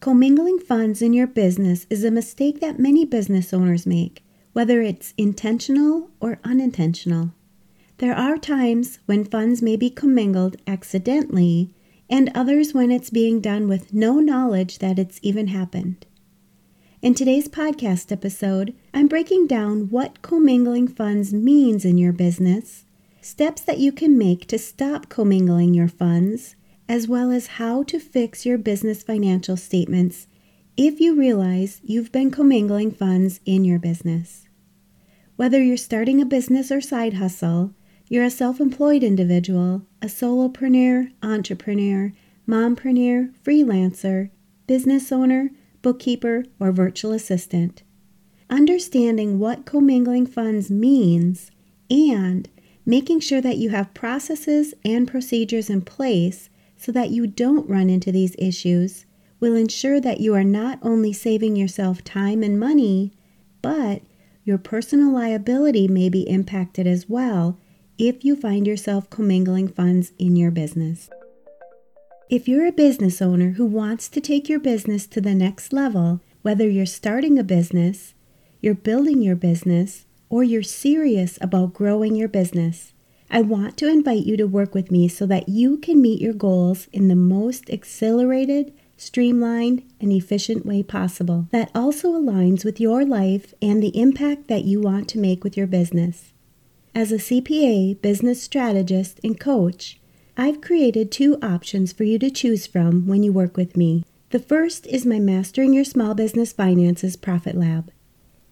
Commingling funds in your business is a mistake that many business owners make, whether it's intentional or unintentional. There are times when funds may be commingled accidentally, and others when it's being done with no knowledge that it's even happened. In today's podcast episode, I'm breaking down what commingling funds means in your business, steps that you can make to stop commingling your funds, as well as how to fix your business financial statements if you realize you've been commingling funds in your business. Whether you're starting a business or side hustle, you're a self employed individual, a solopreneur, entrepreneur, mompreneur, freelancer, business owner, bookkeeper, or virtual assistant. Understanding what commingling funds means and making sure that you have processes and procedures in place so that you don't run into these issues will ensure that you are not only saving yourself time and money, but your personal liability may be impacted as well if you find yourself commingling funds in your business. If you're a business owner who wants to take your business to the next level, whether you're starting a business, you're building your business, or you're serious about growing your business, I want to invite you to work with me so that you can meet your goals in the most accelerated, streamlined, and efficient way possible that also aligns with your life and the impact that you want to make with your business. As a CPA, business strategist, and coach, I've created two options for you to choose from when you work with me. The first is my Mastering Your Small Business Finances Profit Lab.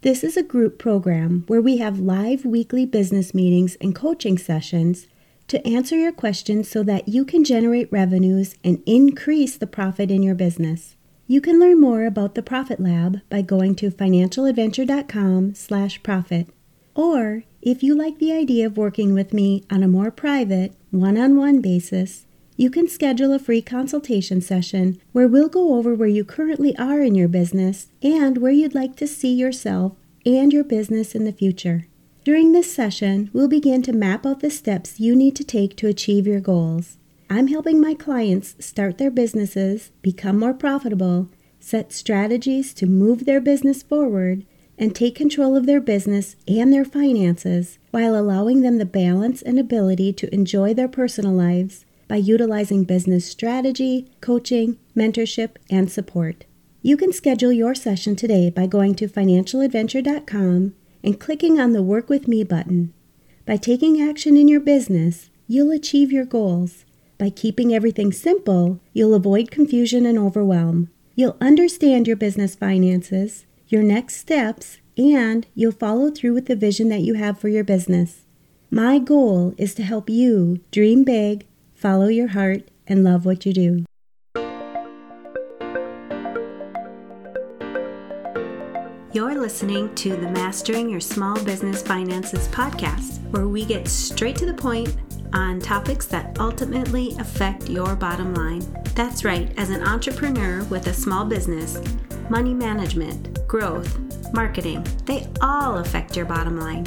This is a group program where we have live weekly business meetings and coaching sessions to answer your questions so that you can generate revenues and increase the profit in your business. You can learn more about the Profit Lab by going to financialadventure.com/profit. Or if you like the idea of working with me on a more private, one on one basis, you can schedule a free consultation session where we'll go over where you currently are in your business and where you'd like to see yourself and your business in the future. During this session, we'll begin to map out the steps you need to take to achieve your goals. I'm helping my clients start their businesses, become more profitable, set strategies to move their business forward, and take control of their business and their finances while allowing them the balance and ability to enjoy their personal lives by utilizing business strategy, coaching, mentorship, and support. You can schedule your session today by going to financialadventure.com and clicking on the Work With Me button. By taking action in your business, you'll achieve your goals. By keeping everything simple, you'll avoid confusion and overwhelm. You'll understand your business finances your next steps, and you'll follow through with the vision that you have for your business. My goal is to help you dream big, follow your heart, and love what you do. You're listening to the Mastering Your Small Business Finances podcast, where we get straight to the point on topics that ultimately affect your bottom line. That's right, as an entrepreneur with a small business, money management, growth, marketing, they all affect your bottom line.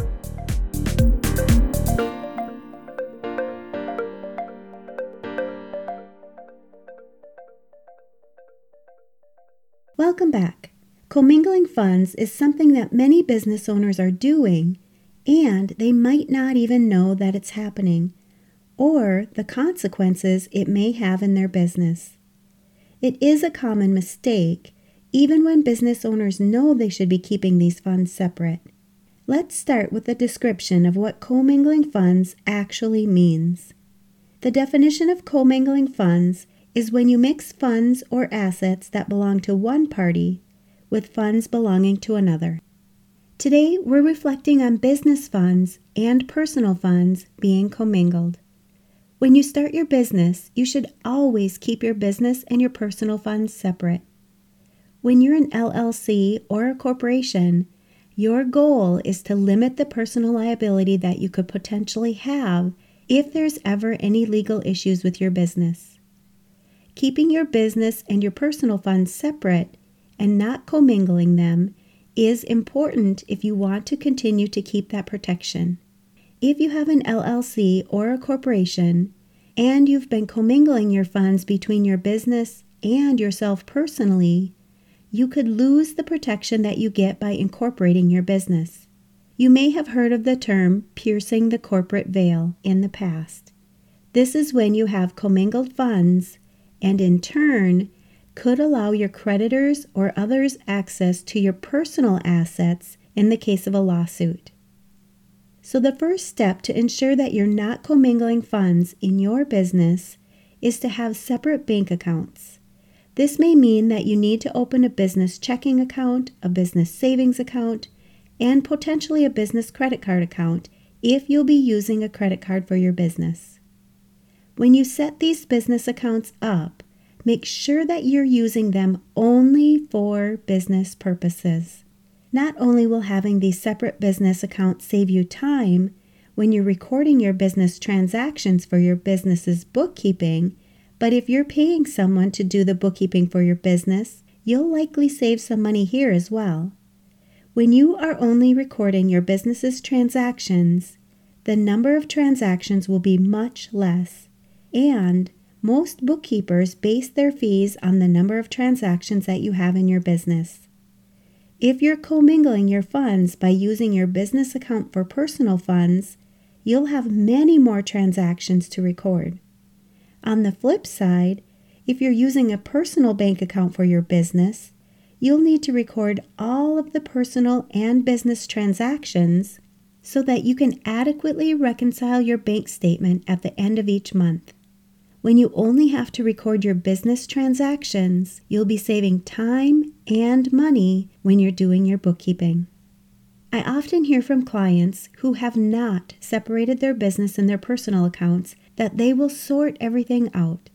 Welcome back. Commingling funds is something that many business owners are doing, and they might not even know that it's happening or the consequences it may have in their business. It is a common mistake, even when business owners know they should be keeping these funds separate. Let's start with a description of what commingling funds actually means. The definition of commingling funds is when you mix funds or assets that belong to one party with funds belonging to another. Today, we're reflecting on business funds and personal funds being commingled. When you start your business, you should always keep your business and your personal funds separate. When you're an LLC or a corporation, your goal is to limit the personal liability that you could potentially have if there's ever any legal issues with your business. Keeping your business and your personal funds separate and not commingling them is important if you want to continue to keep that protection. If you have an LLC or a corporation and you've been commingling your funds between your business and yourself personally, you could lose the protection that you get by incorporating your business. You may have heard of the term piercing the corporate veil in the past. This is when you have commingled funds and in turn could allow your creditors or others access to your personal assets in the case of a lawsuit. So, the first step to ensure that you're not commingling funds in your business is to have separate bank accounts. This may mean that you need to open a business checking account, a business savings account, and potentially a business credit card account if you'll be using a credit card for your business. When you set these business accounts up, make sure that you're using them only for business purposes. Not only will having these separate business accounts save you time when you're recording your business transactions for your business's bookkeeping, but if you're paying someone to do the bookkeeping for your business, you'll likely save some money here as well. When you are only recording your business's transactions, the number of transactions will be much less, and most bookkeepers base their fees on the number of transactions that you have in your business. If you're commingling your funds by using your business account for personal funds, you'll have many more transactions to record. On the flip side, if you're using a personal bank account for your business, you'll need to record all of the personal and business transactions so that you can adequately reconcile your bank statement at the end of each month. When you only have to record your business transactions, you'll be saving time and money when you're doing your bookkeeping. I often hear from clients who have not separated their business and their personal accounts that they will sort everything out.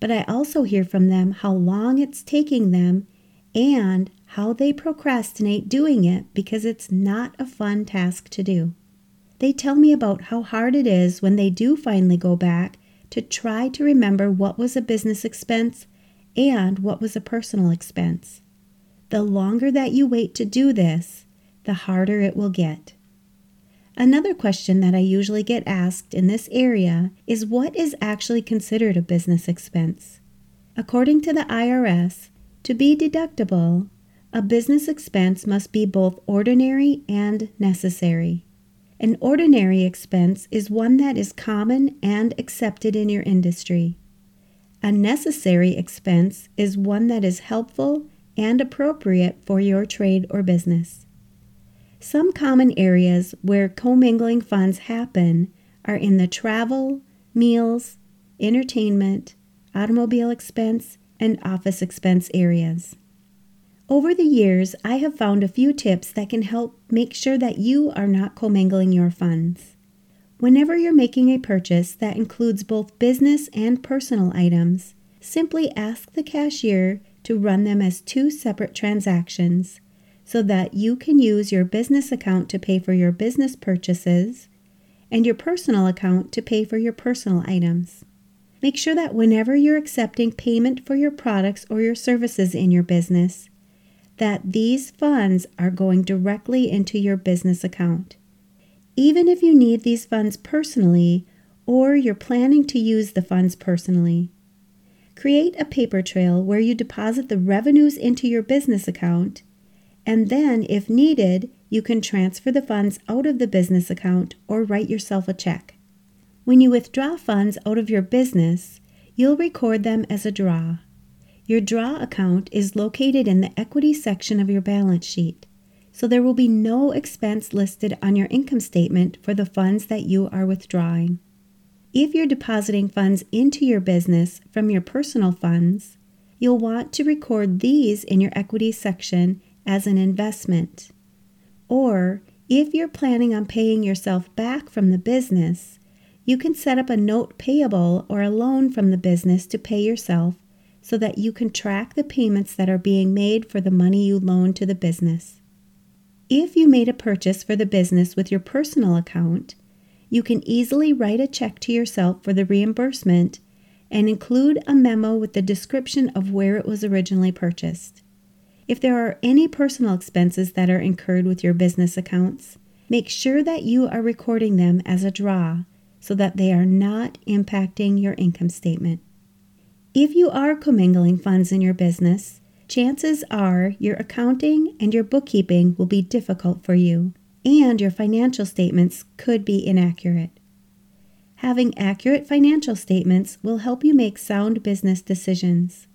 But I also hear from them how long it's taking them and how they procrastinate doing it because it's not a fun task to do. They tell me about how hard it is when they do finally go back to try to remember what was a business expense and what was a personal expense. The longer that you wait to do this, the harder it will get. Another question that I usually get asked in this area is what is actually considered a business expense? According to the IRS, to be deductible, a business expense must be both ordinary and necessary. An ordinary expense is one that is common and accepted in your industry. A necessary expense is one that is helpful and appropriate for your trade or business. Some common areas where commingling funds happen are in the travel, meals, entertainment, automobile expense, and office expense areas. Over the years, I have found a few tips that can help make sure that you are not commingling your funds. Whenever you're making a purchase that includes both business and personal items, simply ask the cashier to run them as two separate transactions so that you can use your business account to pay for your business purchases and your personal account to pay for your personal items. Make sure that whenever you're accepting payment for your products or your services in your business, that these funds are going directly into your business account. Even if you need these funds personally or you're planning to use the funds personally, create a paper trail where you deposit the revenues into your business account, and then, if needed, you can transfer the funds out of the business account or write yourself a check. When you withdraw funds out of your business, you'll record them as a draw. Your draw account is located in the equity section of your balance sheet, so there will be no expense listed on your income statement for the funds that you are withdrawing. If you're depositing funds into your business from your personal funds, you'll want to record these in your equity section as an investment. Or if you're planning on paying yourself back from the business, you can set up a note payable or a loan from the business to pay yourself so that you can track the payments that are being made for the money you loan to the business. If you made a purchase for the business with your personal account, you can easily write a check to yourself for the reimbursement and include a memo with the description of where it was originally purchased. If there are any personal expenses that are incurred with your business accounts, make sure that you are recording them as a draw so that they are not impacting your income statement. If you are commingling funds in your business, chances are your accounting and your bookkeeping will be difficult for you, and your financial statements could be inaccurate. Having accurate financial statements will help you make sound business decisions.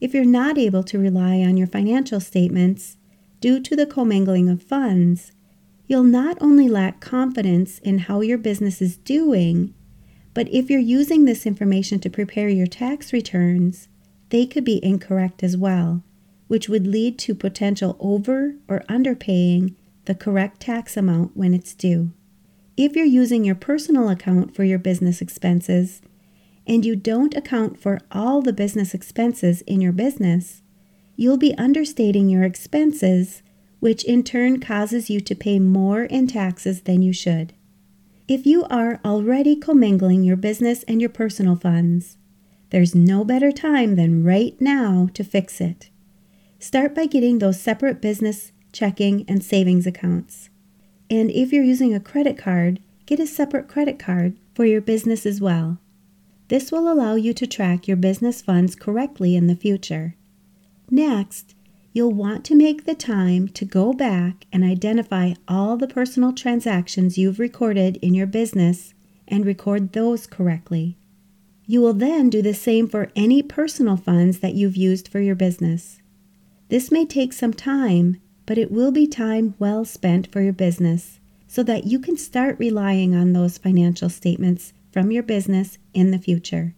If you're not able to rely on your financial statements due to the commingling of funds, you'll not only lack confidence in how your business is doing, but if you're using this information to prepare your tax returns, they could be incorrect as well, which would lead to potential over or underpaying the correct tax amount when it's due. If you're using your personal account for your business expenses and you don't account for all the business expenses in your business, you'll be understating your expenses, which in turn causes you to pay more in taxes than you should. If you are already commingling your business and your personal funds, there's no better time than right now to fix it. Start by getting those separate business, checking, and savings accounts. And if you're using a credit card, get a separate credit card for your business as well. This will allow you to track your business funds correctly in the future. Next, you'll want to make the time to go back and identify all the personal transactions you've recorded in your business and record those correctly. You will then do the same for any personal funds that you've used for your business. This may take some time, but it will be time well spent for your business so that you can start relying on those financial statements from your business in the future.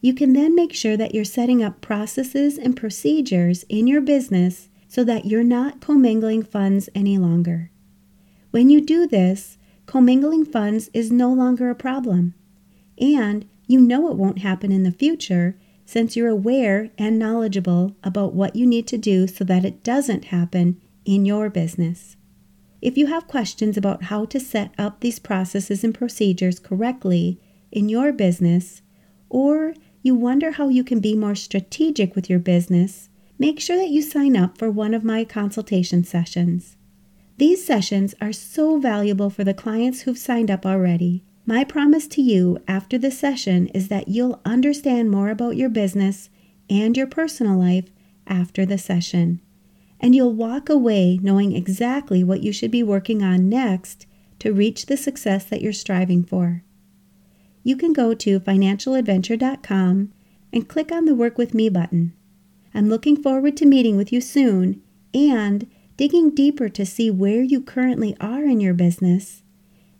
You can then make sure that you're setting up processes and procedures in your business so that you're not commingling funds any longer. When you do this, commingling funds is no longer a problem. And you know it won't happen in the future since you're aware and knowledgeable about what you need to do so that it doesn't happen in your business. If you have questions about how to set up these processes and procedures correctly in your business, or you wonder how you can be more strategic with your business, make sure that you sign up for one of my consultation sessions. These sessions are so valuable for the clients who've signed up already. My promise to you after the session is that you'll understand more about your business and your personal life after the session. And you'll walk away knowing exactly what you should be working on next to reach the success that you're striving for you can go to financialadventure.com and click on the Work With Me button. I'm looking forward to meeting with you soon and digging deeper to see where you currently are in your business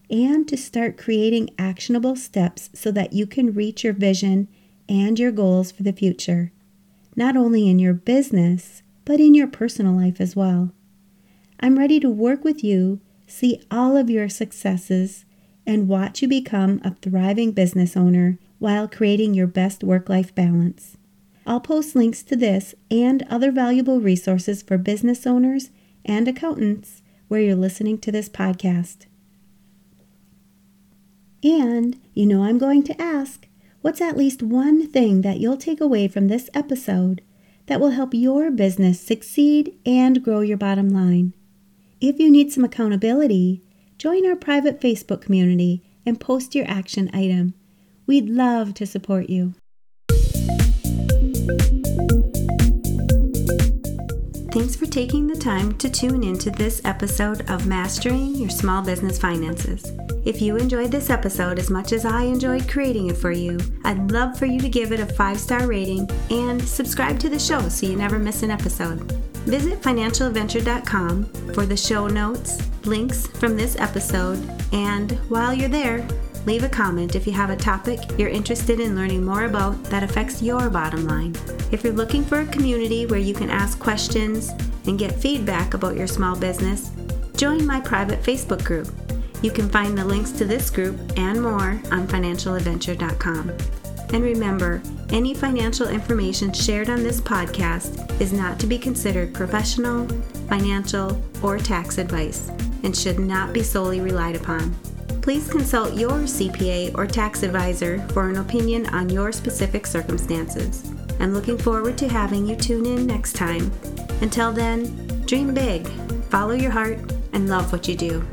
and to start creating actionable steps so that you can reach your vision and your goals for the future, not only in your business, but in your personal life as well. I'm ready to work with you, see all of your successes, and watch you become a thriving business owner while creating your best work life balance. I'll post links to this and other valuable resources for business owners and accountants where you're listening to this podcast. And you know, I'm going to ask what's at least one thing that you'll take away from this episode that will help your business succeed and grow your bottom line? If you need some accountability, join our private Facebook community and post your action item. We'd love to support you. Thanks for taking the time to tune into this episode of Mastering Your Small Business Finances. If you enjoyed this episode as much as I enjoyed creating it for you, I'd love for you to give it a five star rating and subscribe to the show so you never miss an episode. Visit financialadventure.com for the show notes, links from this episode, and while you're there, leave a comment if you have a topic you're interested in learning more about that affects your bottom line. If you're looking for a community where you can ask questions and get feedback about your small business, join my private Facebook group. You can find the links to this group and more on financialadventure.com. And remember, any financial information shared on this podcast is not to be considered professional, financial, or tax advice and should not be solely relied upon. Please consult your CPA or tax advisor for an opinion on your specific circumstances. I'm looking forward to having you tune in next time. Until then, dream big, follow your heart, and love what you do.